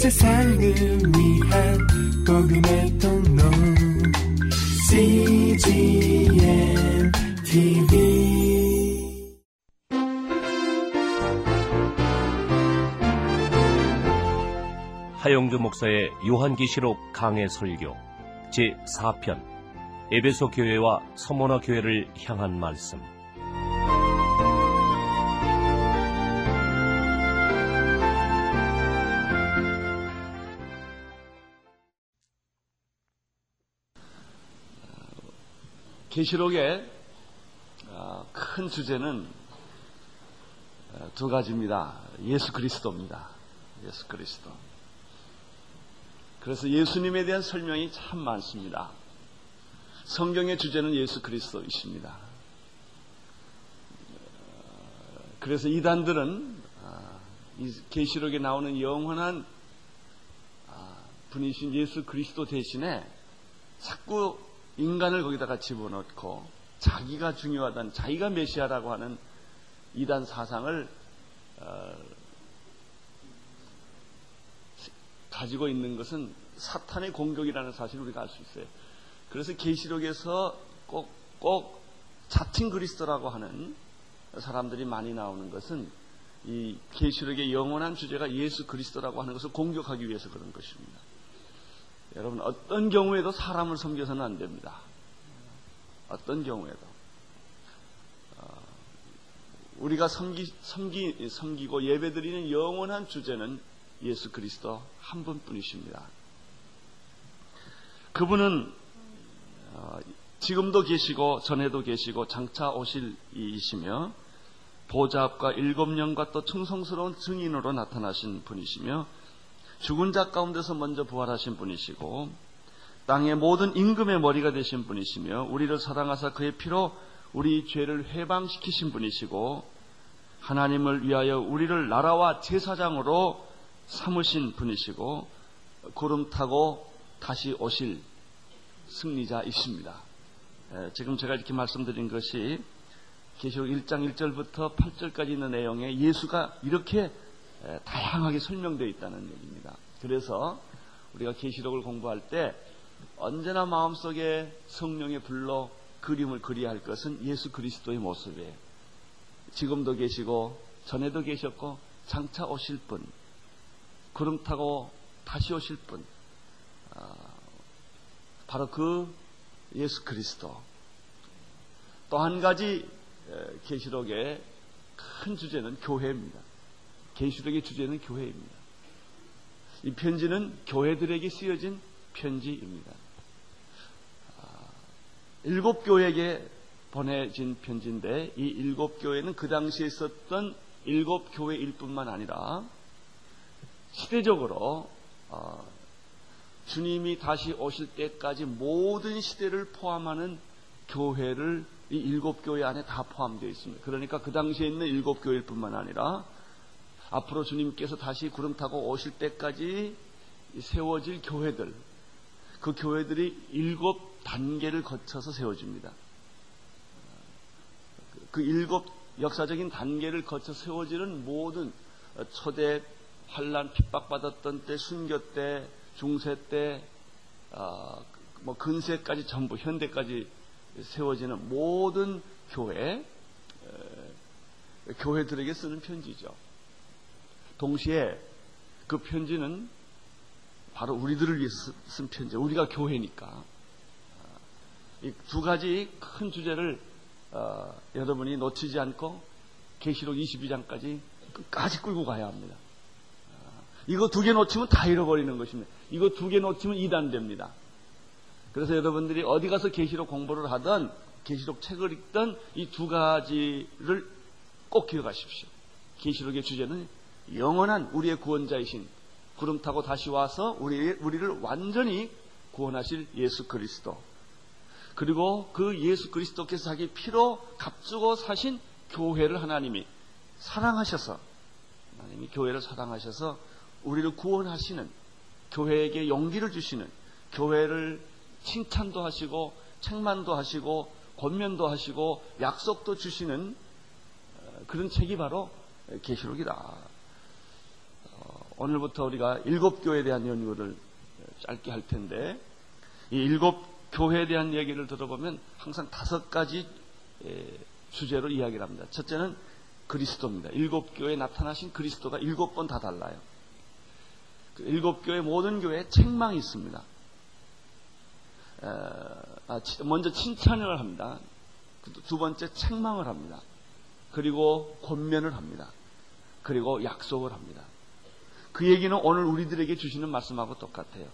세상을 위한 복음의 통로. CGM TV 하영주 목사의 요한계시록 강해 설교 제 4편 에베소 교회와 서모나 교회를 향한 말씀 계시록의 어, 큰 주제는 어, 두 가지입니다. 예수 그리스도입니다. 예수 그리스도. 그래서 예수님에 대한 설명이 참 많습니다. 성경의 주제는 예수 그리스도이십니다. 어, 그래서 이단들은 이 계시록에 나오는 영원한 분이신 예수 그리스도 대신에 자꾸 인간을 거기다가 집어넣고 자기가 중요하다는 자기가 메시아라고 하는 이단 사상을 어, 가지고 있는 것은 사탄의 공격이라는 사실을 우리가 알 수 있어요. 그래서 계시록에서 꼭, 꼭 자칭 그리스도라고 하는 사람들이 많이 나오는 것은 이 계시록의 영원한 주제가 예수 그리스도라고 하는 것을 공격하기 위해서 그런 것입니다. 여러분 어떤 경우에도 사람을 섬겨서는 안 됩니다. 어떤 경우에도 어, 우리가 섬기, 섬기, 섬기고 예배드리는 영원한 주제는 예수 그리스도 한 분뿐이십니다. 그분은 어, 지금도 계시고 전에도 계시고 장차 오실 이시며 보좌 앞과 일곱 년과 또 충성스러운 증인으로 나타나신 분이시며 죽은 자 가운데서 먼저 부활하신 분이시고 땅의 모든 임금의 머리가 되신 분이시며 우리를 사랑하사 그의 피로 우리 죄를 해방시키신 분이시고 하나님을 위하여 우리를 나라와 제사장으로 삼으신 분이시고 구름 타고 다시 오실 승리자이십니다. 지금 제가 이렇게 말씀드린 것이 계시록 1장 1절부터 8절까지 있는 내용에 예수가 이렇게 다양하게 설명되어 있다는 얘기입니다. 그래서 우리가 계시록을 공부할 때 언제나 마음속에 성령의 불로 그림을 그려야 할 것은 예수 그리스도의 모습이에요. 지금도 계시고 전에도 계셨고 장차 오실 분, 구름 타고 다시 오실 분, 아, 바로 그 예수 그리스도. 또 한 가지 계시록의 큰 주제는 교회입니다. 계시록의 주제는 교회입니다. 이 편지는 교회들에게 쓰여진 편지입니다. 아, 일곱 교회에게 보내진 편지인데 이 일곱 교회는 그 당시에 있었던 일곱 교회일 뿐만 아니라 시대적으로 어, 주님이 다시 오실 때까지 모든 시대를 포함하는 교회를 이 일곱 교회 안에 다 포함되어 있습니다. 그러니까 그 당시에 있는 일곱 교회일 뿐만 아니라 앞으로 주님께서 다시 구름 타고 오실 때까지 세워질 교회들, 그 교회들이 일곱 단계를 거쳐서 세워집니다. 그 일곱 역사적인 단계를 거쳐 세워지는 모든 초대 환란 핍박받았던 때, 순교 때, 중세 때, 어, 뭐 근세까지 전부 현대까지 세워지는 모든 교회, 교회들에게 쓰는 편지죠. 동시에 그 편지는 바로 우리들을 위해서 쓴 편지. 우리가 교회니까. 이 두 가지 큰 주제를 어, 여러분이 놓치지 않고 계시록 22장까지 끝까지 끌고 가야 합니다. 어, 이거 두 개 놓치면 다 잃어버리는 것입니다. 이거 두 개 놓치면 이단됩니다. 그래서 여러분들이 어디 가서 계시록 공부를 하든 계시록 책을 읽든 이 두 가지를 꼭 기억하십시오. 계시록의 주제는 영원한 우리의 구원자이신 구름 타고 다시 와서 우리, 우리를 완전히 구원하실 예수 그리스도. 그리고 그 예수 그리스도께서 자기 피로 값주고 사신 교회를 하나님이 사랑하셔서, 하나님이 교회를 사랑하셔서 우리를 구원하시는, 교회에게 용기를 주시는, 교회를 칭찬도 하시고, 책만도 하시고, 권면도 하시고, 약속도 주시는 그런 책이 바로 계시록이다. 오늘부터 우리가 일곱 교회에 대한 연구를 짧게 할 텐데 이 일곱 교회에 대한 얘기를 들어보면 항상 다섯 가지 주제로 이야기를 합니다. 첫째는 그리스도입니다. 일곱 교회에 나타나신 그리스도가 일곱 번 다 달라요. 그 일곱 교회 모든 교회에 책망이 있습니다. 아, 먼저 칭찬을 합니다. 두 번째 책망을 합니다. 그리고 권면을 합니다. 그리고 약속을 합니다. 그 얘기는 오늘 우리들에게 주시는 말씀하고 똑같아요.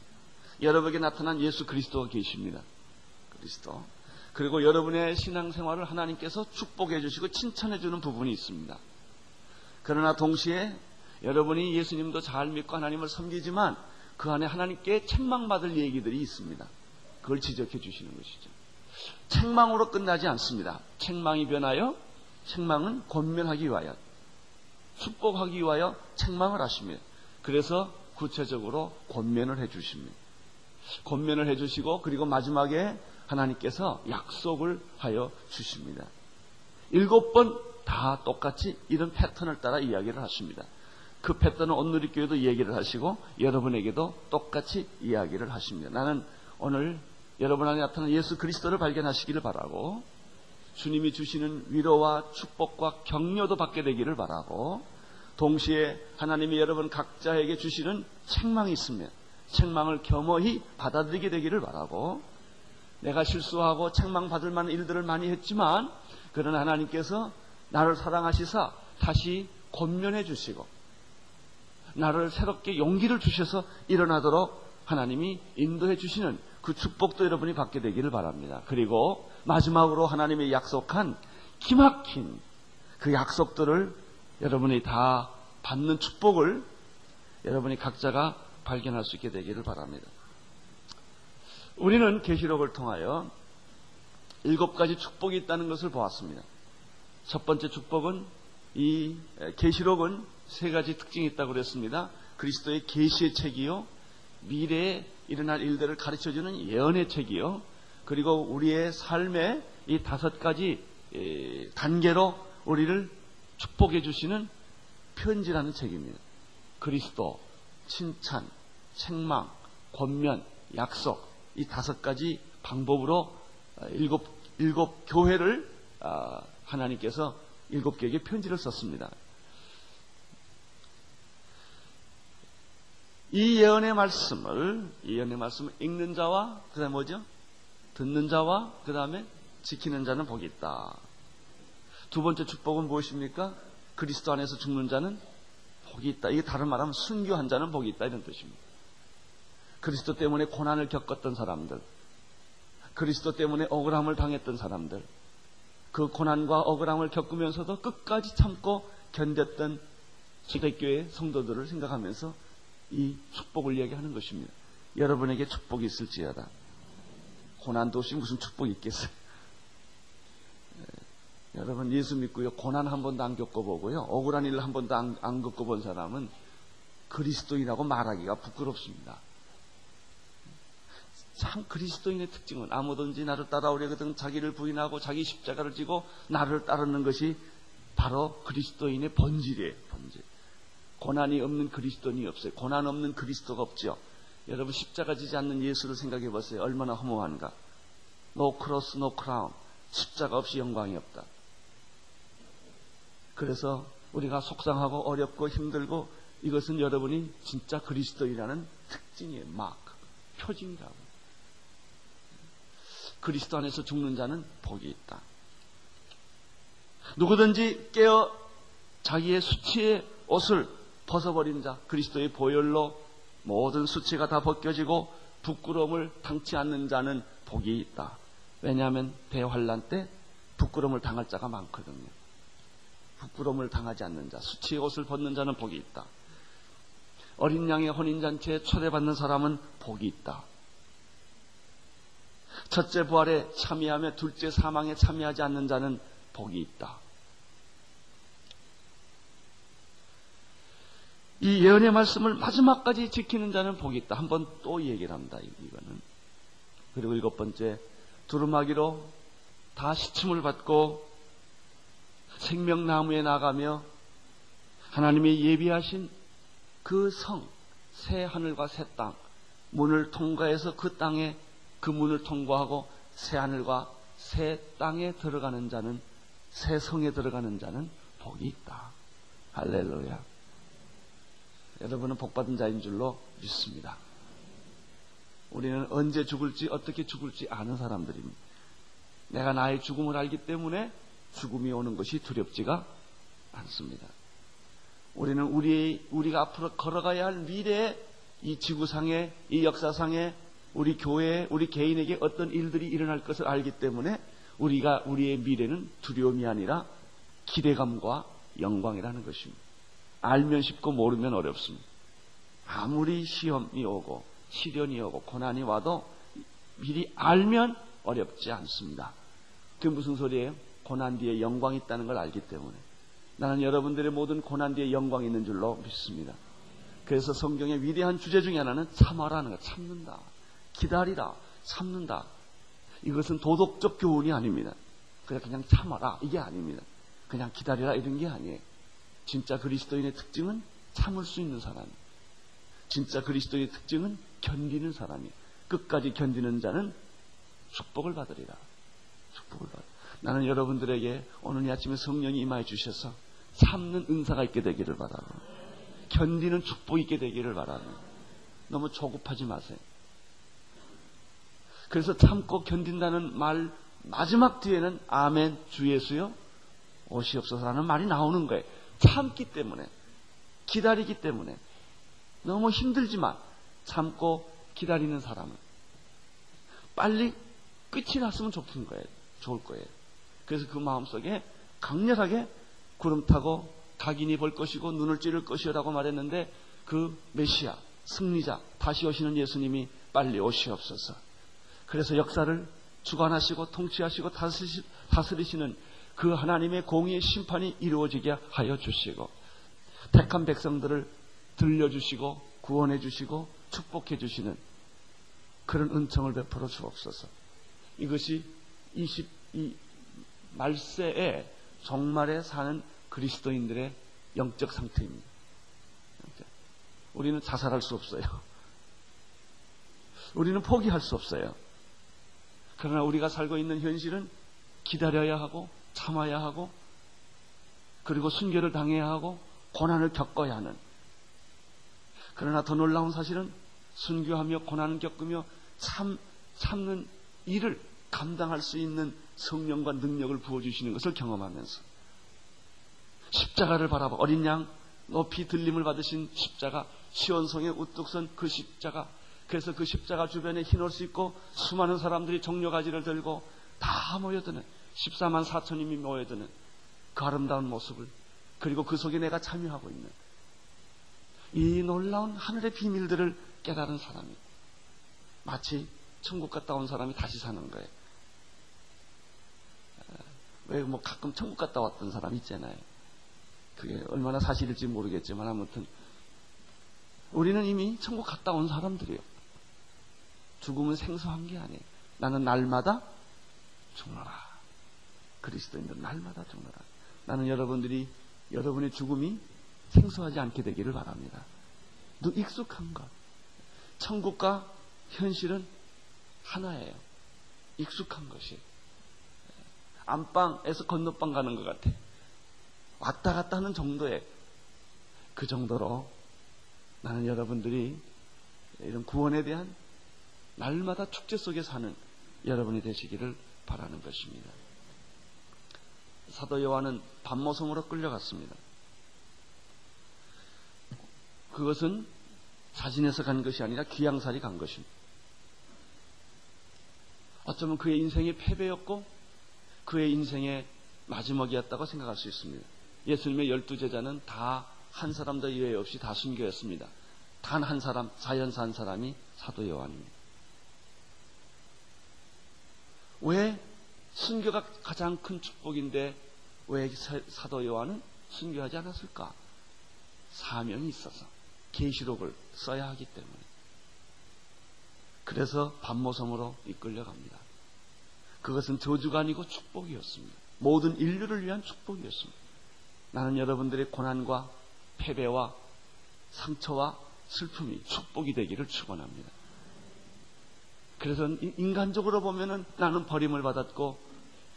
여러분에게 나타난 예수 그리스도가 계십니다. 그리스도. 그리고 여러분의 신앙생활을 하나님께서 축복해 주시고 칭찬해 주는 부분이 있습니다. 그러나 동시에 여러분이 예수님도 잘 믿고 하나님을 섬기지만 그 안에 하나님께 책망받을 얘기들이 있습니다. 그걸 지적해 주시는 것이죠. 책망으로 끝나지 않습니다. 책망이 변하여 책망은 권면하기 위하여 축복하기 위하여 책망을 하십니다. 그래서 구체적으로 권면을 해 주십니다. 권면을 해 주시고 그리고 마지막에 하나님께서 약속을 하여 주십니다. 일곱 번 다 똑같이 이런 패턴을 따라 이야기를 하십니다. 그 패턴은 온누리교회도 얘기를 하시고 여러분에게도 똑같이 이야기를 하십니다. 나는 오늘 여러분 안에 나타난 예수 그리스도를 발견하시기를 바라고 주님이 주시는 위로와 축복과 격려도 받게 되기를 바라고 동시에 하나님이 여러분 각자에게 주시는 책망이 있으면 책망을 겸허히 받아들이게 되기를 바라고 내가 실수하고 책망받을 만한 일들을 많이 했지만 그러나 하나님께서 나를 사랑하시사 다시 권면해 주시고 나를 새롭게 용기를 주셔서 일어나도록 하나님이 인도해 주시는 그 축복도 여러분이 받게 되기를 바랍니다. 그리고 마지막으로 하나님이 약속한 기막힌 그 약속들을 여러분이 다 받는 축복을 여러분이 각자가 발견할 수 있게 되기를 바랍니다. 우리는 계시록을 통하여 일곱 가지 축복이 있다는 것을 보았습니다. 첫 번째 축복은 이 계시록은 세 가지 특징이 있다고 그랬습니다. 그리스도의 계시의 책이요, 미래에 일어날 일들을 가르쳐주는 예언의 책이요, 그리고 우리의 삶의 이 다섯 가지 단계로 우리를 축복해 주시는 편지라는 책입니다. 그리스도, 칭찬, 책망, 권면, 약속 이 다섯 가지 방법으로 일곱 일곱 교회를 아, 하나님께서 일곱 개에게 편지를 썼습니다. 이 예언의 말씀을 이 예언의 말씀을 읽는 자와 그다음에 뭐죠? 듣는 자와 그다음에 지키는 자는 복이 있다. 두 번째 축복은 무엇입니까? 그리스도 안에서 죽는 자는 복이 있다. 이게 다른 말하면 순교한 자는 복이 있다 이런 뜻입니다. 그리스도 때문에 고난을 겪었던 사람들, 그리스도 때문에 억울함을 당했던 사람들, 그 고난과 억울함을 겪으면서도 끝까지 참고 견뎠던 기독교의 성도들을 생각하면서 이 축복을 얘기하는 것입니다. 여러분에게 축복이 있을지어다. 고난도 없이 무슨 축복이 있겠어요? 여러분 예수 믿고요 고난 한 번도 안 겪어보고요 억울한 일을 한 번도 안, 안 겪어본 사람은 그리스도인이라고 말하기가 부끄럽습니다. 참 그리스도인의 특징은 아무든지 나를 따라오려거든 자기를 부인하고 자기 십자가를 지고 나를 따르는 것이 바로 그리스도인의 본질이에요. 본질. 고난이 없는 그리스도인이 없어요. 고난 없는 그리스도가 없죠. 여러분 십자가 지지 않는 예수를 생각해 보세요. 얼마나 허무한가. No cross, no crown. 십자가 없이 영광이 없다. 그래서 우리가 속상하고 어렵고 힘들고 이것은 여러분이 진짜 그리스도이라는 특징이에요. 마크, 표징이라고. 그리스도 안에서 죽는 자는 복이 있다. 누구든지 깨어 자기의 수치의 옷을 벗어버린 자, 그리스도의 보혈로 모든 수치가 다 벗겨지고 부끄러움을 당치 않는 자는 복이 있다. 왜냐하면 대환란 때 부끄러움을 당할 자가 많거든요. 부끄러움을 당하지 않는 자, 수치의 옷을 벗는 자는 복이 있다. 어린 양의 혼인잔치에 초대받는 사람은 복이 있다. 첫째 부활에 참여하며 둘째 사망에 참여하지 않는 자는 복이 있다. 이 예언의 말씀을 마지막까지 지키는 자는 복이 있다. 한번 또 얘기를 합니다. 이거는. 그리고 일곱 번째, 두루마기로 다 시침을 받고 생명나무에 나가며 하나님의 예비하신 그 성, 새 하늘과 새 땅, 문을 통과해서 그 땅에 그 문을 통과하고 새 하늘과 새 땅에 들어가는 자는 새 성에 들어가는 자는 복이 있다. 할렐루야. 여러분은 복받은 자인 줄로 믿습니다. 우리는 언제 죽을지 어떻게 죽을지 아는 사람들입니다. 내가 나의 죽음을 알기 때문에 죽음이 오는 것이 두렵지가 않습니다. 우리는 우리 우리가 앞으로 걸어가야 할 미래에 이 지구상에 이 역사상에 우리 교회 우리 개인에게 어떤 일들이 일어날 것을 알기 때문에 우리가 우리의 미래는 두려움이 아니라 기대감과 영광이라는 것입니다. 알면 쉽고 모르면 어렵습니다. 아무리 시험이 오고 시련이 오고 고난이 와도 미리 알면 어렵지 않습니다. 그게 무슨 소리예요? 고난 뒤에 영광이 있다는 걸 알기 때문에 나는 여러분들의 모든 고난 뒤에 영광이 있는 줄로 믿습니다. 그래서 성경의 위대한 주제 중에 하나는 참아라는 거 참는다. 기다리라. 참는다. 이것은 도덕적 교훈이 아닙니다. 그냥 그냥 참아라. 이게 아닙니다. 그냥 기다리라 이런 게 아니에요. 진짜 그리스도인의 특징은 참을 수 있는 사람. 진짜 그리스도의 특징은 견디는 사람이. 끝까지 견디는 자는 축복을 받으리라. 축복을 받. 나는 여러분들에게 오늘 이 아침에 성령이 임하여 주셔서 참는 은사가 있게 되기를 바라고, 견디는 축복이 있게 되기를 바라고. 너무 조급하지 마세요. 그래서 참고 견딘다는 말 마지막 뒤에는 아멘 주 예수요 오시옵소서라는 말이 나오는 거예요. 참기 때문에 기다리기 때문에 너무 힘들지만 참고 기다리는 사람은 빨리 끝이 났으면 좋은 거예요. 좋을 거예요. 그래서 그 마음속에 강렬하게 구름 타고 각인이 볼 것이고 눈을 찌를 것이라고 말했는데 그 메시아 승리자 다시 오시는 예수님이 빨리 오시옵소서. 그래서 역사를 주관하시고 통치하시고 다스리시는 그 하나님의 공의의 심판이 이루어지게 하여 주시고 택한 백성들을 들려주시고 구원해 주시고 축복해 주시는 그런 은총을 베풀어 주옵소서. 이것이 22 말세에 정말에 사는 그리스도인들의 영적 상태입니다. 우리는 자살할 수 없어요. 우리는 포기할 수 없어요. 그러나 우리가 살고 있는 현실은 기다려야 하고 참아야 하고 그리고 순교를 당해야 하고 고난을 겪어야 하는 그러나 더 놀라운 사실은 순교하며 고난을 겪으며 참 참는 일을 감당할 수 있는 성령과 능력을 부어주시는 것을 경험하면서 십자가를 바라봐 어린 양 높이 들림을 받으신 십자가 시온성에 우뚝 선 그 십자가 그래서 그 십자가 주변에 흰 옷을 입고 수많은 사람들이 종려가지를 들고 다 모여드는 14만 4천님이 모여드는 그 아름다운 모습을 그리고 그 속에 내가 참여하고 있는 이 놀라운 하늘의 비밀들을 깨달은 사람이 마치 천국 갔다 온 사람이 다시 사는 거예요. 왜 뭐 가끔 천국 갔다 왔던 사람 있잖아요. 그게 얼마나 사실일지 모르겠지만 아무튼 우리는 이미 천국 갔다 온 사람들이에요. 죽음은 생소한 게 아니에요. 나는 날마다 죽노라. 그리스도인들 날마다 죽노라. 나는 여러분들이 여러분의 죽음이 생소하지 않게 되기를 바랍니다. 너 익숙한 것. 천국과 현실은 하나예요. 익숙한 것이. 안방에서 건너방 가는 것 같아. 왔다 갔다 하는 정도의 그 정도로 나는 여러분들이 이런 구원에 대한 날마다 축제 속에 사는 여러분이 되시기를 바라는 것입니다. 사도 요한은 반모성으로 끌려갔습니다. 그것은 자진해서 간 것이 아니라 귀양살이 간 것입니다. 어쩌면 그의 인생이 패배였고 그의 인생의 마지막이었다고 생각할 수 있습니다. 예수님의 열두 제자는 다 한 사람도 이외 없이 다 순교했습니다. 단 한 사람, 자연사 한 사람이 사도 요한입니다. 왜 순교가 가장 큰 축복인데 왜 사도 요한은 순교하지 않았을까? 사명이 있어서 계시록을 써야 하기 때문에 그래서 반모섬으로 이끌려 갑니다. 그것은 저주가 아니고 축복이었습니다. 모든 인류를 위한 축복이었습니다. 나는 여러분들의 고난과 패배와 상처와 슬픔이 축복이 되기를 축원합니다. 그래서 인간적으로 보면은 나는 버림을 받았고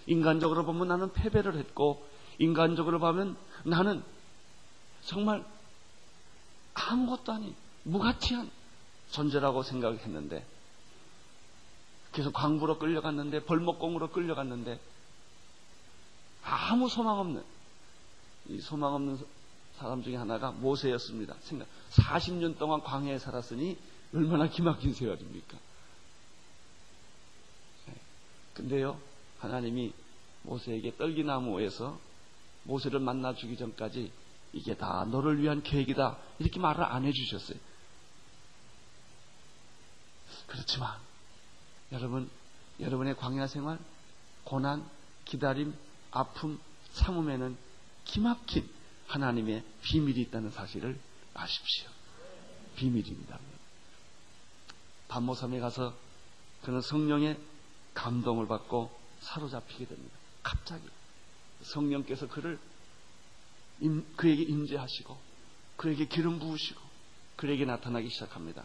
인간적으로 보면 나는 패배를 했고 인간적으로 보면 나는 정말 아무것도 아닌 무가치한 존재라고 생각했는데 그래서 광부로 끌려갔는데 벌목공으로 끌려갔는데 아무 소망 없는 이 소망 없는 사람 중에 하나가 모세였습니다. 생각 40년 동안 광야에 살았으니 얼마나 기막힌 세월입니까? 네. 근데요 하나님이 모세에게 떨기나무에서 모세를 만나 주기 전까지 이게 다 너를 위한 계획이다 이렇게 말을 안 해주셨어요. 그렇지만 여러분 여러분의 광야 생활 고난 기다림 아픔 참음에는 기막힌 하나님의 비밀이 있다는 사실을 아십시오. 비밀입니다. 반모섬에 가서 그는 성령의 감동을 받고 사로잡히게 됩니다. 갑자기 성령께서 그를 그에게 임재하시고 그에게 기름 부으시고 그에게 나타나기 시작합니다.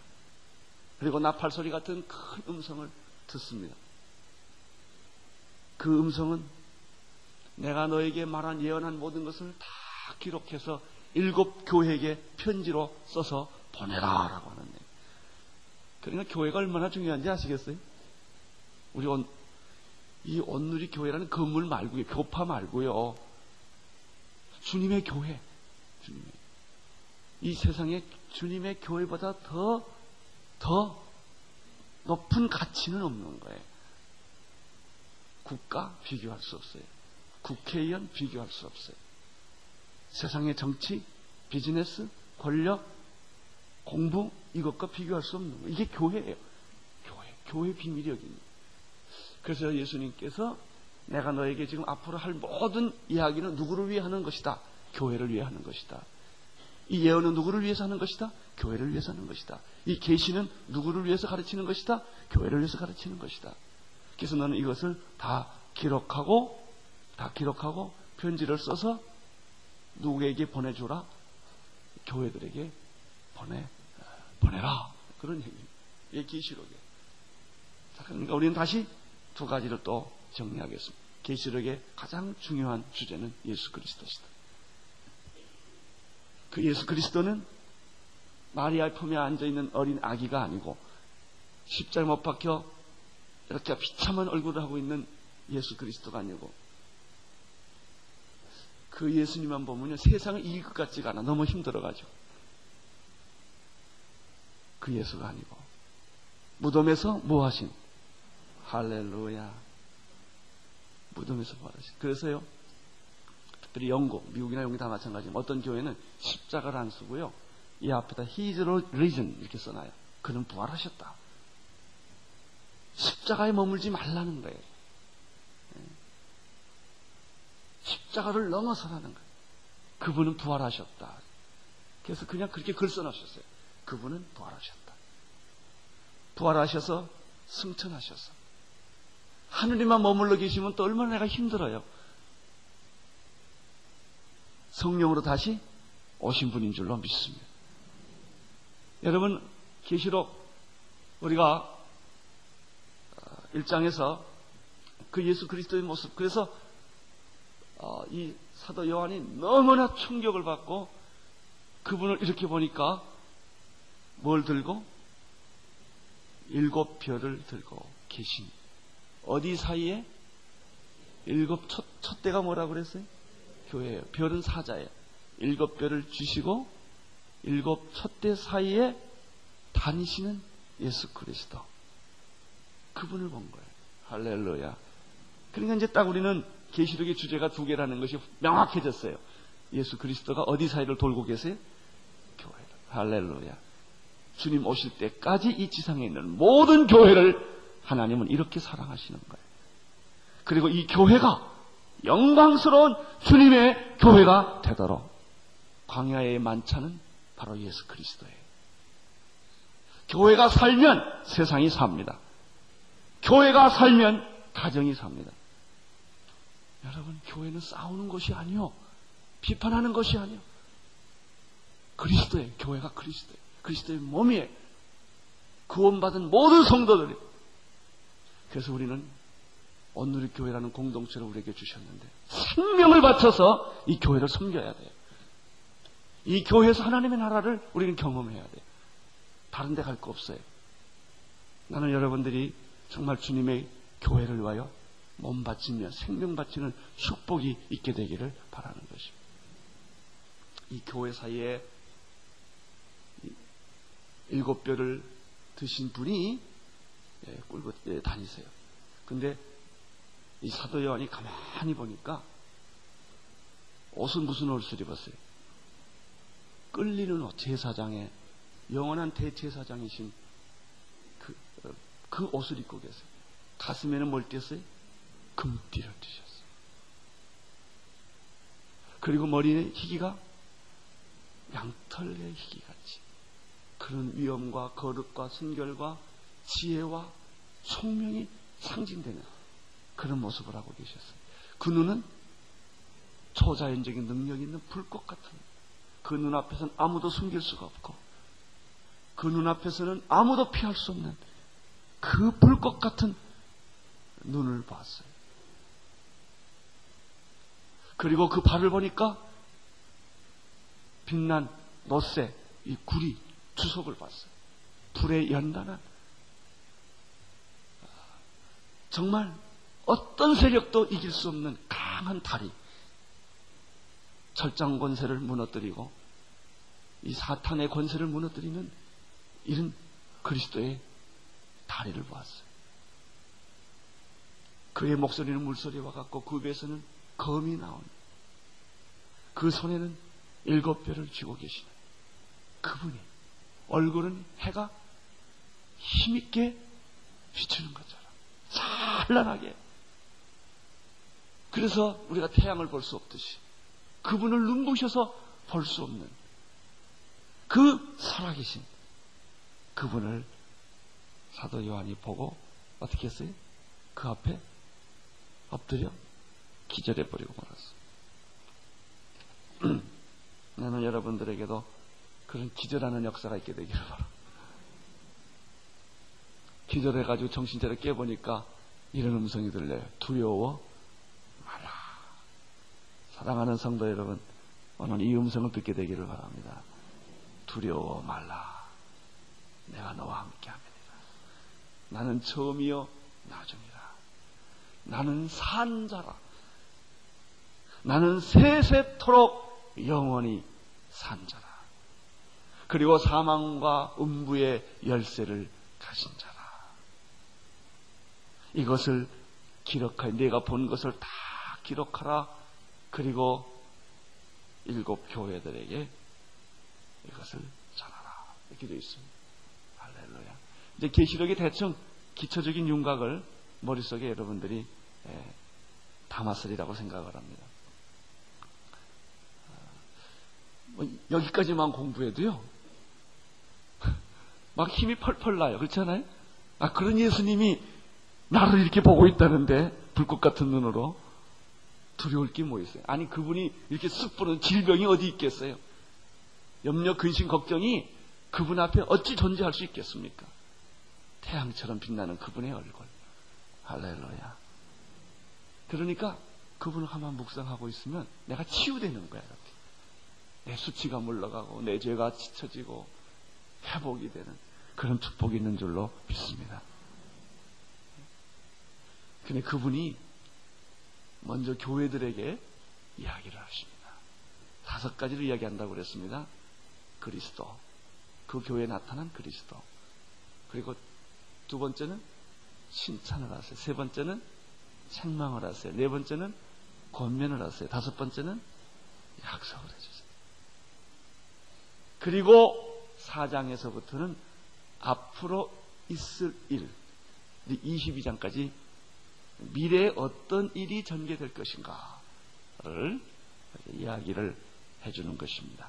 그리고 나팔 소리 같은 큰 음성을 듣습니다. 그 음성은 내가 너에게 말한 예언한 모든 것을 다 기록해서 일곱 교회에게 편지로 써서 보내라라고 하는데 그러니까 교회가 얼마나 중요한지 아시겠어요? 우리 온, 이 온누리 교회라는 건물 말고요, 교파 말고요. 주님의 교회, 주님의 이 세상에 주님의 교회보다 더, 더 높은 가치는 없는 거예요. 국가 비교할 수 없어요. 국회의원 비교할 수 없어요. 세상의 정치, 비즈니스, 권력, 공부 이것과 비교할 수 없는 거예요. 이게 교회예요. 교회, 교회 있는 그래서 예수님께서 내가 너에게 지금 앞으로 할 모든 이야기는 누구를 위해 하는 것이다. 교회를 위해 하는 것이다. 이 예언은 누구를 위해서 하는 것이다? 교회를 위해서 하는 것이다. 이 계시는 누구를 위해서 가르치는 것이다? 교회를 위해서 가르치는 것이다. 그래서 너는 이것을 다 기록하고 다 기록하고 편지를 써서 누구에게 보내주라? 교회들에게 보내 보내라. 그런 얘기입니다. 이 계시록에. 자, 그러니까 우리는 다시 두 가지를 또 정리하겠습니다. 계시록의 가장 중요한 주제는 예수 그리스도시다. 그 예수 그리스도는 마리아의 품에 앉아 있는 어린 아기가 아니고 십자에 못 박혀 이렇게 비참한 얼굴을 하고 있는 예수 그리스도가 아니고 그 예수님만 보면요 세상을 이길 것 같지가 않아. 너무 힘들어가지고. 그 예수가 아니고. 무덤에서 뭐 하신? 할렐루야. 무덤에서 뭐 하신? 그래서요 특별히 영국 미국이나 영국 다 마찬가지지만 어떤 교회는 십자가를 안 쓰고요 이 앞에다 His risen 이렇게 써놔요 그는 부활하셨다 십자가에 머물지 말라는 거예요 십자가를 넘어서라는 거예요. 그분은 부활하셨다. 그래서 그냥 그렇게 글 써놓으셨어요. 그분은 부활하셨다. 부활하셔서 승천하셔서 하늘에만 머물러 계시면 또 얼마나 내가 힘들어요. 성령으로 다시 오신 분인 줄로 믿습니다. 여러분 계시록 우리가 1장에서 어, 그 예수 그리스도의 모습 그래서 어, 이 사도 요한이 너무나 충격을 받고 그분을 이렇게 보니까 뭘 들고 일곱 별을 들고 계신 어디 사이에 일곱 첫, 첫 대가 뭐라 그랬어요? 교회예요. 별은 사자예요. 일곱 별을 주시고 일곱 첫대 사이에 다니시는 예수 그리스도. 그분을 본 거예요. 할렐루야. 그러니까 이제 딱 우리는 계시록의 주제가 두 개라는 것이 명확해졌어요. 예수 그리스도가 어디 사이를 돌고 계세요? 교회를. 할렐루야. 주님 오실 때까지 이 지상에 있는 모든 교회를 하나님은 이렇게 사랑하시는 거예요. 그리고 이 교회가 영광스러운 주님의 교회가 되도록 광야의 만찬은 바로 예수 그리스도예요. 교회가 살면 세상이 삽니다. 교회가 살면 가정이 삽니다. 여러분, 교회는 싸우는 것이 아니요. 비판하는 것이 아니요. 그리스도의 교회가 그리스도의 그리스도의 몸이에요. 구원받은 모든 성도들이. 그래서 우리는 오늘의 교회라는 공동체를 우리에게 주셨는데 생명을 바쳐서 이 교회를 섬겨야 돼요. 이 교회에서 하나님의 나라를 우리는 경험해야 돼요. 다른 데 갈 거 없어요. 나는 여러분들이 정말 주님의 교회를 위하여 몸 바치며 생명 바치는 축복이 있게 되기를 바라는 것입니다. 이 교회 사이에 일곱 뼈를 드신 분이 예, 꿀고 예, 다니세요. 근데 이 사도 요한이 가만히 보니까 옷은 무슨 옷을 입었어요? 끌리는 옷, 제사장의 영원한 대제사장이신 그, 어, 그 옷을 입고 계세요. 가슴에는 뭘 띄었어요? 금띠를 띄셨어요. 그리고 머리에 희기가 양털의 희기같이 그런 위엄과 거룩과 순결과 지혜와 총명이 상징되는 그런 모습을 하고 계셨어요. 그 눈은 초자연적인 능력 있는 불꽃 같은 그 눈앞에서는 아무도 숨길 수가 없고 그 눈앞에서는 아무도 피할 수 없는 그 불꽃 같은 눈을 봤어요. 그리고 그 발을 보니까 빛난 노쇠, 이 구리, 주석을 봤어요. 불에 연단한 정말 어떤 세력도 이길 수 없는 강한 다리. 철장 권세를 무너뜨리고 이 사탄의 권세를 무너뜨리는 이런 그리스도의 다리를 보았어요. 그의 목소리는 물소리와 같고 그 배에서는 검이 나오는 그 손에는 일곱 뼈를 쥐고 계시는 그분이 얼굴은 해가 힘있게 비추는 것처럼 찬란하게 그래서 우리가 태양을 볼 수 없듯이 그분을 눈부셔서 볼 수 없는 그 살아계신 그분을 사도 요한이 보고 어떻게 했어요? 그 앞에 엎드려 기절해버리고 말았어. 나는 여러분들에게도 그런 기절하는 역사가 있게 되기를 바라. 기절해가지고 정신 차려 깨보니까 이런 음성이 들려요. 두려워. 사랑하는 성도 여러분, 오늘 이 음성을 듣게 되기를 바랍니다. 두려워 말라. 내가 너와 함께 합니다. 나는 처음이요, 나중이라. 나는 산 자라. 나는 세세토록 영원히 산 자라. 그리고 사망과 음부의 열쇠를 가진 자라. 이것을 기록하여 내가 본 것을 다 기록하라. 그리고 일곱 교회들에게 이것을 전하라. 이렇게 되어 있습니다. 할렐루야. 이제 계시록이 대충 기초적인 윤곽을 머릿속에 여러분들이 예, 담았으리라고 생각을 합니다. 뭐 여기까지만 공부해도요. 막 힘이 펄펄 나요. 그렇잖아요? 아, 그런 예수님이 나를 이렇게 보고 있다는데, 불꽃 같은 눈으로. 두려울 게 뭐 있어요? 아니, 그분이 이렇게 쑥 부는 질병이 어디 있겠어요? 염려, 근심, 걱정이 그분 앞에 어찌 존재할 수 있겠습니까? 태양처럼 빛나는 그분의 얼굴. 할렐루야. 그러니까 그분을 한번 묵상하고 있으면 내가 치유되는 거야. 이렇게. 내 수치가 물러가고 내 죄가 지쳐지고 회복이 되는 그런 축복이 있는 줄로 믿습니다. 근데 그분이 먼저 교회들에게 이야기를 하십니다. 다섯 가지를 이야기한다고 그랬습니다. 그리스도. 그 교회에 나타난 그리스도. 그리고 두 번째는 칭찬을 하세요. 세 번째는 책망을 하세요. 네 번째는 권면을 하세요. 다섯 번째는 약속을 해주세요. 그리고 사장에서부터는 앞으로 있을 일, 22장까지 미래에 어떤 일이 전개될 것인가를 이야기를 해주는 것입니다.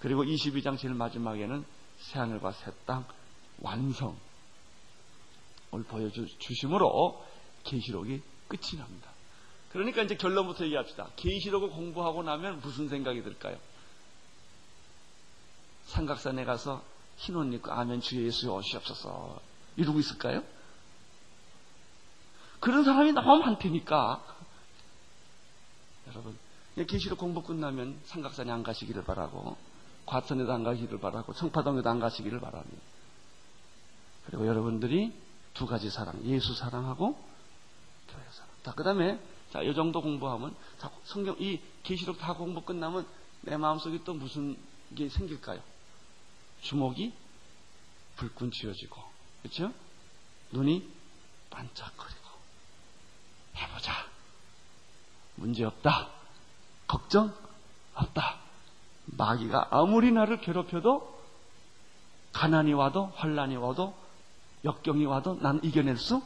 그리고 22장 제일 마지막에는 새하늘과 새 땅 완성을 보여주심으로 계시록이 끝이 납니다. 그러니까 이제 결론부터 얘기합시다. 계시록을 공부하고 나면 무슨 생각이 들까요? 삼각산에 가서 흰 옷 입고 아멘 주 예수 오시옵소서 이러고 있을까요? 그런 사람이 너무 많다니까. 여러분, 계시록 공부 끝나면 삼각산에 안 가시기를 바라고, 과천에도 안 가시기를 바라고, 청파동에도 안 가시기를 바랍니다. 그리고 여러분들이 두 가지 사랑, 예수 사랑하고 교회 사랑. 자, 그 다음에, 자, 이 정도 공부하면, 자, 성경, 이 계시록 다 공부 끝나면 내 마음속에 또 무슨 게 생길까요? 주먹이 불끈 쥐어지고, 그렇죠? 눈이 반짝거리고, 해보자. 문제 없다. 걱정 없다. 마귀가 아무리 나를 괴롭혀도 가난이 와도 환란이 와도 역경이 와도 난 이겨낼 수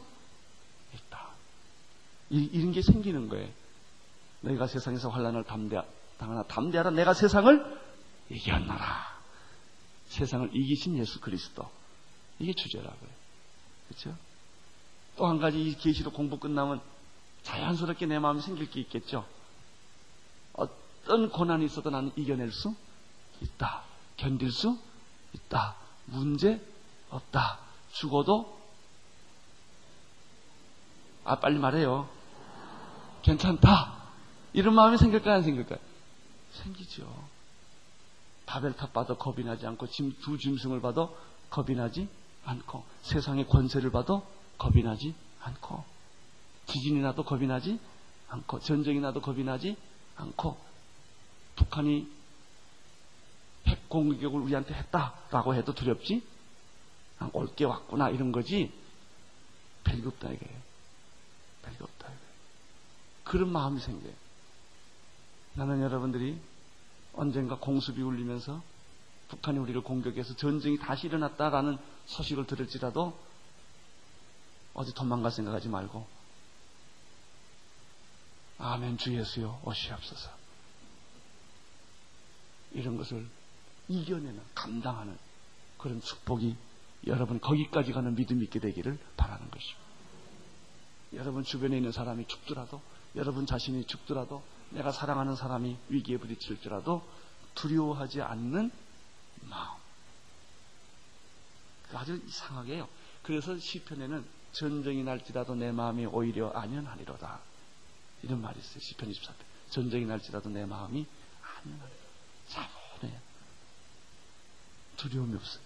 있다. 이, 이런 게 생기는 거예요. 너희가 세상에서 환란을 담대, 당하나 담대하라. 내가 세상을 이겼노라. 세상을 이기신 예수 그리스도. 이게 주제라고요. 그렇죠? 또 한 가지 이 계시록 공부 끝나면 자연스럽게 내 마음에 생길 게 있겠죠. 어떤 고난이 있어도 나는 이겨낼 수 있다. 견딜 수 있다. 문제 없다. 죽어도 아 빨리 말해요. 괜찮다. 이런 마음이 생길까요? 안 생길까요? 생기죠. 바벨탑 봐도 겁이 나지 않고 두 짐승을 봐도 겁이 나지 않고 세상의 권세를 봐도 겁이 나지 않고 지진이 나도 겁이 나지 않고 전쟁이 나도 겁이 나지 않고 북한이 핵 공격을 우리한테 했다라고 해도 두렵지 올게 왔구나 이런 거지? 별게 없다 이게. 별게 없다 이게. 그런 마음이 생겨요. 나는 여러분들이 언젠가 공습이 울리면서 북한이 우리를 공격해서 전쟁이 다시 일어났다라는 소식을 들을지라도 어디 도망갈 생각하지 말고 아멘 주 예수여 오시옵소서 이런 것을 이겨내는 감당하는 그런 축복이 여러분 거기까지 가는 믿음이 있게 되기를 바라는 것입니다. 여러분 주변에 있는 사람이 죽더라도 여러분 자신이 죽더라도 내가 사랑하는 사람이 위기에 부딪힐지라도 두려워하지 않는 마음. 아주 이상하게요. 그래서 시편에는 전쟁이 날지라도 내 마음이 오히려 안연하리로다. 이런 말이 있어요. 시편 24편. 전쟁이 날지라도 내 마음이 안연하리로다. 차분해요. 두려움이 없어요.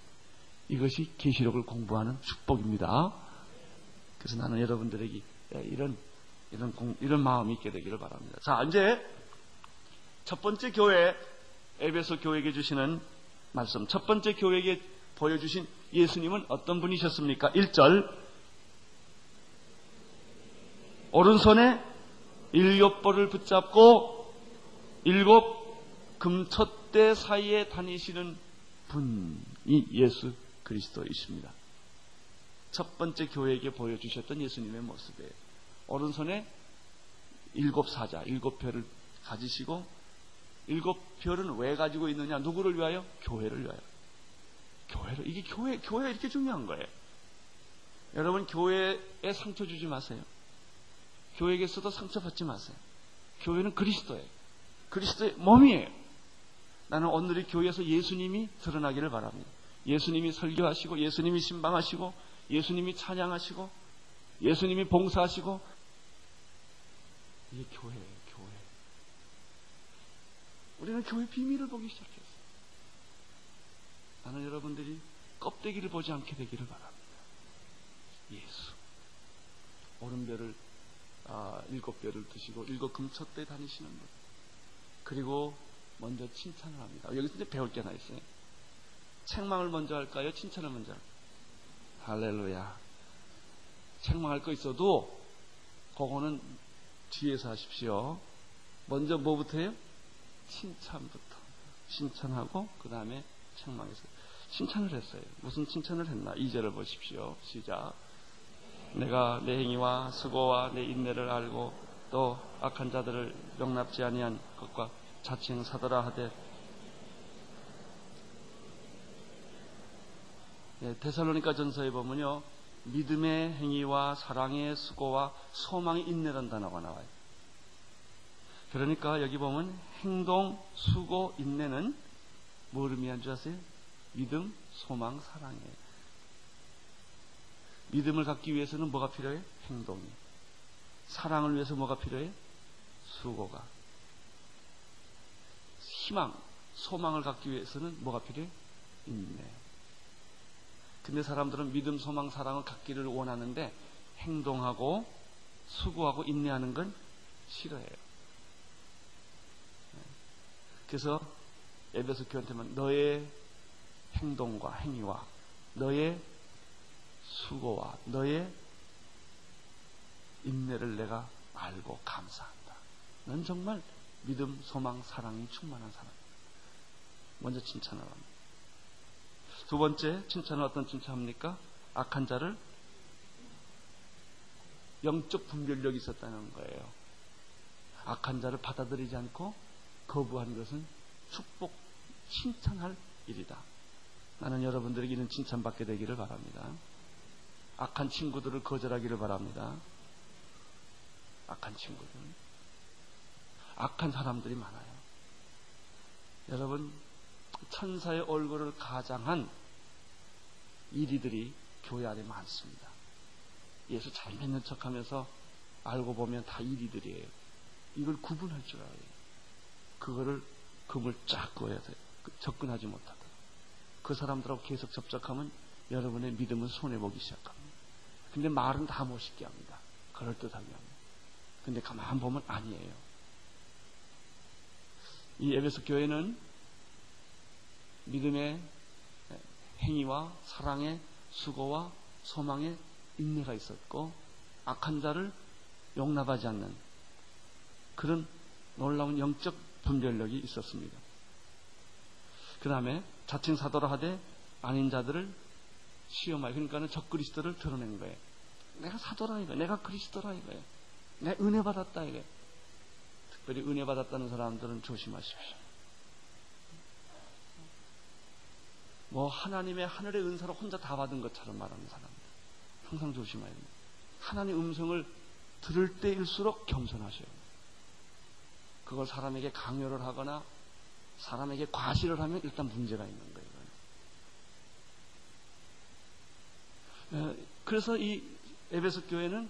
이것이 계시록을 공부하는 축복입니다. 그래서 나는 여러분들에게 이런 이런 공, 이런 마음이 있게 되기를 바랍니다. 자, 이제 첫 번째 교회 에베소 교회에게 주시는 말씀. 첫 번째 교회에게 보여주신 예수님은 어떤 분이셨습니까? 1절 오른손에 일곱 벌을 붙잡고 일곱 금촛대 사이에 다니시는 분이 예수 그리스도이십니다. 첫 번째 교회에게 보여주셨던 예수님의 모습이에요. 오른손에 일곱 사자, 일곱 별을 가지시고 일곱 별은 왜 가지고 있느냐? 누구를 위하여? 교회를 위하여. 교회를 이게 교회 교회 이렇게 중요한 거예요. 여러분 교회에 상처 주지 마세요. 교회에게서도 상처받지 마세요. 교회는 그리스도예요. 그리스도의 몸이에요. 나는 오늘의 교회에서 예수님이 드러나기를 바랍니다. 예수님이 설교하시고 예수님이 신방하시고 예수님이 찬양하시고 예수님이 봉사하시고 이게 교회예요, 교회. 우리는 교회 비밀을 보기 시작했어요. 나는 여러분들이 껍데기를 보지 않게 되기를 바랍니다. 예수. 오른별을 아, 일곱 별을 드시고 일곱 금초대 다니시는 분. 그리고 먼저 칭찬을 합니다. 여기서 이제 배울 게 하나 있어요. 책망을 먼저 할까요? 칭찬을 먼저 할까요? 할렐루야. 책망할 거 있어도 그거는 뒤에서 하십시오. 먼저 뭐부터 해요? 칭찬부터. 칭찬하고 그 다음에 책망했어요. 칭찬을 했어요. 무슨 칭찬을 했나? 2절을 보십시오. 시작. 내가 내 행위와 수고와 내 인내를 알고 또 악한 자들을 용납지 아니한 것과 자칭 사더라 하되 네, 데살로니가 전서에 보면요 믿음의 행위와 사랑의 수고와 소망의 인내란 단어가 나와요. 그러니까 여기 보면 행동, 수고, 인내는 뭘 의미한 줄 아세요? 믿음, 소망, 사랑이에요. 믿음을 갖기 위해서는 뭐가 필요해? 행동이. 사랑을 위해서 뭐가 필요해? 수고가. 희망, 소망을 갖기 위해서는 뭐가 필요해? 인내. 근데 사람들은 믿음, 소망, 사랑을 갖기를 원하는데 행동하고 수고하고 인내하는 건 싫어해요. 그래서 에베소 교한테만 너의 행동과 행위와 너의 수고와 너의 인내를 내가 알고 감사한다. 넌 정말 믿음, 소망, 사랑이 충만한 사람이다. 먼저 칭찬을 합니다. 두 번째 칭찬은 어떤 칭찬합니까? 악한 자를 영적 분별력이 있었다는 거예요. 악한 자를 받아들이지 않고 거부한 것은 축복, 칭찬할 일이다. 나는 여러분들에게 이런 칭찬받게 되기를 바랍니다. 악한 친구들을 거절하기를 바랍니다. 악한 친구들. 악한 사람들이 많아요. 여러분, 천사의 얼굴을 가장한 이리들이 교회 안에 많습니다. 예수 잘 믿는 척 하면서 알고 보면 다 이리들이에요. 이걸 구분할 줄 알아요. 그거를 금을 쫙 그어야 돼요. 접근하지 못하도록. 그 사람들하고 계속 접촉하면 여러분의 믿음은 손해보기 시작합니다. 근데 말은 다 멋있게 합니다. 그럴듯하게 합니다. 근데 가만 보면 아니에요. 이 에베소 교회는 믿음의 행위와 사랑의 수고와 소망의 인내가 있었고 악한 자를 용납하지 않는 그런 놀라운 영적 분별력이 있었습니다. 그 다음에 자칭 사도라 하되 아닌 자들을 시험하여 그러니까는 적그리스도를 드러낸 거예요. 내가 사도라 이거, 내가 그리스도라 이거예요. 내가 은혜 받았다 이거예요. 특별히 은혜 받았다는 사람들은 조심하십시오. 뭐 하나님의 하늘의 은사를 혼자 다 받은 것처럼 말하는 사람들 항상 조심해야 됩니다. 하나님의 음성을 들을 때일수록 겸손하셔요. 그걸 사람에게 강요를 하거나 사람에게 과시를 하면 일단 문제가 있는 거예요. 어, 그래서 이 에베소 교회는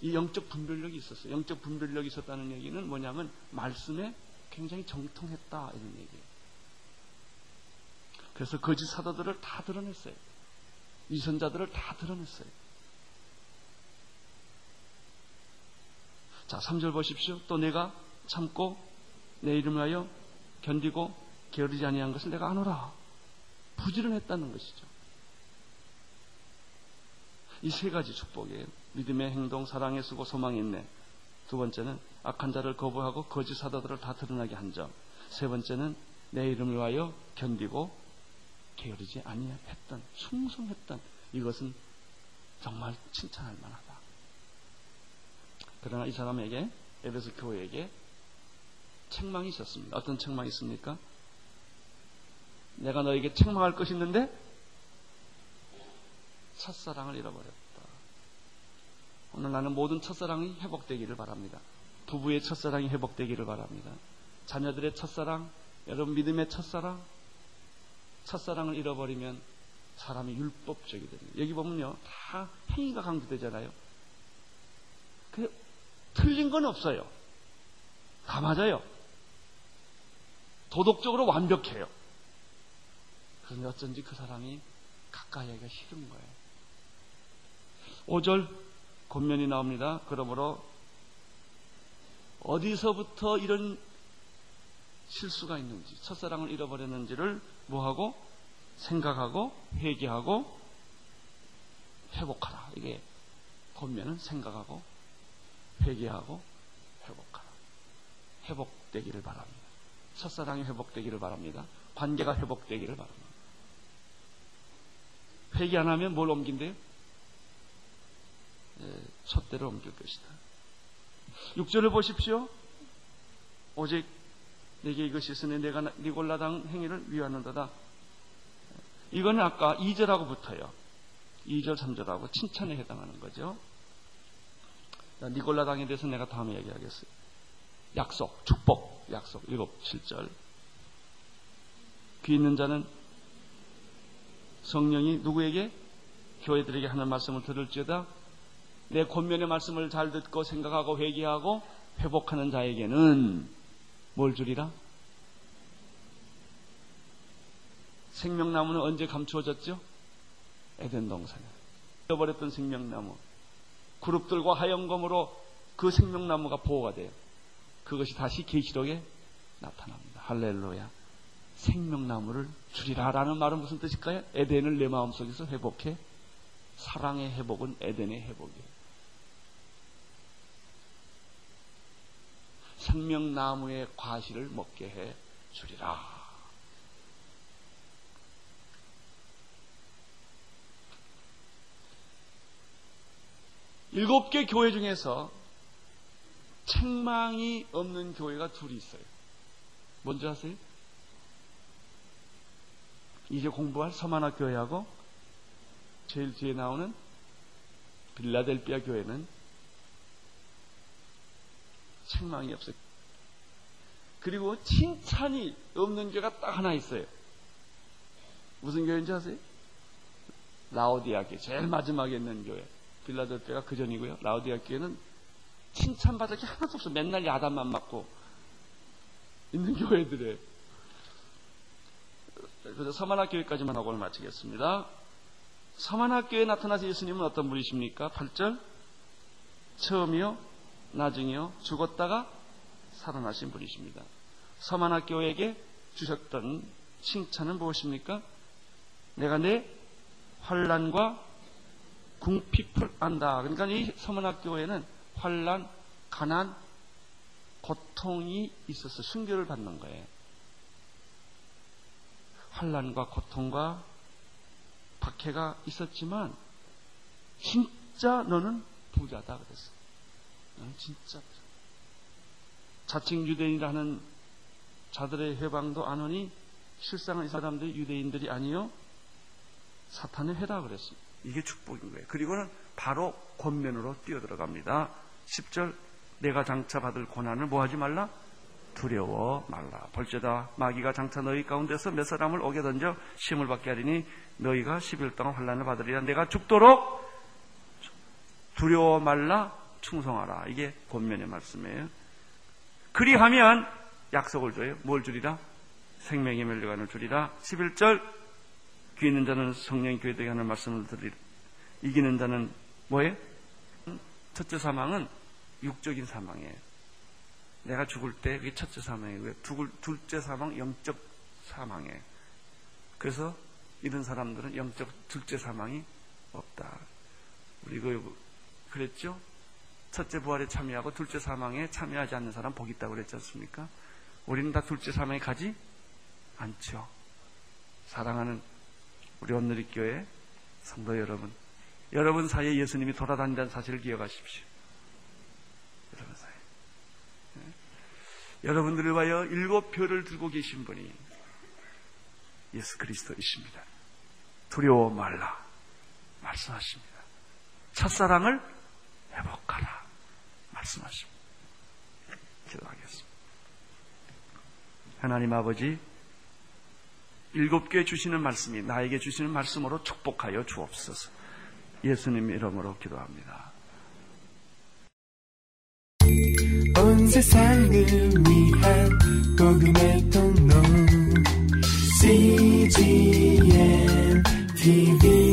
이 영적 분별력이 있었어요. 영적 분별력이 있었다는 얘기는 뭐냐면 말씀에 굉장히 정통했다 이런 얘기예요. 그래서 거짓 사도들을 다 드러냈어요. 위선자들을 다 드러냈어요. 자, 3절 보십시오. 또 내가 참고 내 이름을 하여 견디고 게으르지 아니한 것을 내가 아노라. 부지런했다는 것이죠. 이 세 가지 축복이에요. 믿음의 행동, 사랑의 수고, 소망이 있네. 두 번째는 악한 자를 거부하고 거짓 사도들을 다 드러나게 한 점. 세 번째는 내 이름을 위하여 견디고 게으르지 아니했던 충성했던 이것은 정말 칭찬할 만하다. 그러나 이 사람에게 에베소 교회에게 책망이 있었습니다. 어떤 책망이 있습니까? 내가 너에게 책망할 것이 있는데 첫사랑을 잃어버렸다. 오늘 나는 모든 첫사랑이 회복되기를 바랍니다. 부부의 첫사랑이 회복되기를 바랍니다. 자녀들의 첫사랑, 여러분 믿음의 첫사랑, 첫사랑을 잃어버리면 사람이 율법적이 됩니다. 여기 보면요, 다 행위가 강조되잖아요. 그 틀린 건 없어요. 다 맞아요. 도덕적으로 완벽해요. 그런데 어쩐지 그 사람이 가까이 하기가 싫은 거예요. 5절 곤면이 나옵니다. 그러므로 어디서부터 이런 실수가 있는지, 첫사랑을 잃어버렸는지를 뭐하고 생각하고 회개하고 회복하라. 이게 본면은 생각하고 회개하고 회복하라. 회복되기를 바랍니다. 첫사랑이 회복되기를 바랍니다. 관계가 회복되기를 바랍니다. 회개 안 하면 뭘 옮긴대요? 예, 첫대로 옮길 것이다. 6절을 보십시오. 오직 내게 이것이 있으니 내가 니골라당 행위를 위하는도다. 이거는 아까 2절하고 붙어요. 2절, 3절하고 칭찬에 해당하는 거죠. 니골라당에 대해서 내가 다음에 얘기하겠어요. 약속, 축복, 약속, 7, 7절. 귀 있는 자는 성령이 누구에게? 교회들에게 하는 말씀을 들을지어다 내 권면의 말씀을 잘 듣고 생각하고 회개하고 회복하는 자에게는 뭘 주리라? 생명나무는 언제 감추어졌죠? 에덴 동산에. 잃어버렸던 생명나무. 그룹들과 하영검으로 그 생명나무가 보호가 돼요. 그것이 다시 계시록에 나타납니다. 할렐루야. 생명나무를 주리라라는 말은 무슨 뜻일까요? 에덴을 내 마음속에서 회복해. 사랑의 회복은 에덴의 회복이에요. 생명나무의 과실을 먹게 해 주리라. 일곱 개 교회 중에서 책망이 없는 교회가 둘이 있어요. 뭔지 아세요? 이제 공부할 서만화 교회하고 제일 뒤에 나오는 빌라델비아 교회는 책망이 없어요. 그리고 칭찬이 없는 교회가 딱 하나 있어요. 무슨 교회인지 아세요? 라오디아 교회. 제일 마지막에 있는 교회. 빌라델비아가 그 전이고요. 라오디아 교회는 칭찬받을 게 하나도 없어. 맨날 야단만 맞고 있는 교회들에. 그래서 서만학 교회까지만 하고 마치겠습니다. 서만학 교회에 나타나서 예수님은 어떤 분이십니까? 8절. 처음이요, 나중이요, 죽었다가 살아나신 분이십니다. 서만학 교회에게 주셨던 칭찬은 무엇입니까? 내가 내 환란과 궁핍을 안다. 그러니까 이 서문학교에는 환란, 가난, 고통이 있어서 순교를 받는 거예요. 환란과 고통과 박해가 있었지만 진짜 너는 부자다 그랬어. 너는 진짜. 자칭 유대인이라는 자들의 회방도 안 오니 실상은 이 사람들이 유대인들이 아니요 사탄의 회다 그랬습니다. 이게 축복인 거예요. 그리고는 바로 권면으로 뛰어들어갑니다. 10절 내가 장차 받을 고난을 뭐하지 말라? 두려워 말라. 벌죄다 마귀가 장차 너희 가운데서 몇 사람을 오게 던져 심을 받게 하리니 너희가 10일 동안 환란을 받으리라. 내가 죽도록 두려워 말라 충성하라. 이게 권면의 말씀이에요. 그리하면 약속을 줘요. 뭘 주리라? 생명의 멸류관을 주리라. 11절 귀 있는 자는 성령 교회되게 하는 말씀을 들으리 이기는 자는 뭐예요? 첫째 사망은 육적인 사망이에요. 내가 죽을 때 그게 첫째 사망이고요. 둘째 사망 영적 사망이에요. 그래서 이런 사람들은 영적 둘째 사망이 없다. 우리 그 그랬죠? 첫째 부활에 참여하고 둘째 사망에 참여하지 않는 사람 복 있다고 그랬지 않습니까? 우리는 다 둘째 사망에 가지 않죠. 사랑하는 우리 온누리 교회 성도 여러분, 여러분 사이에 예수님이 돌아다닌다는 사실을 기억하십시오. 여러분 사이에. 네? 여러분들을 위하여 일곱 표를 들고 계신 분이 예수 그리스도이십니다. 두려워 말라 말씀하십니다. 첫사랑을 회복하라 말씀하십니다. 기도하겠습니다. 하나님 아버지 일곱 개 주시는 말씀이 나에게 주시는 말씀으로 축복하여 주옵소서. 예수님 이름으로 기도합니다. 온 세상을 위한 복음의 통로 CGM TV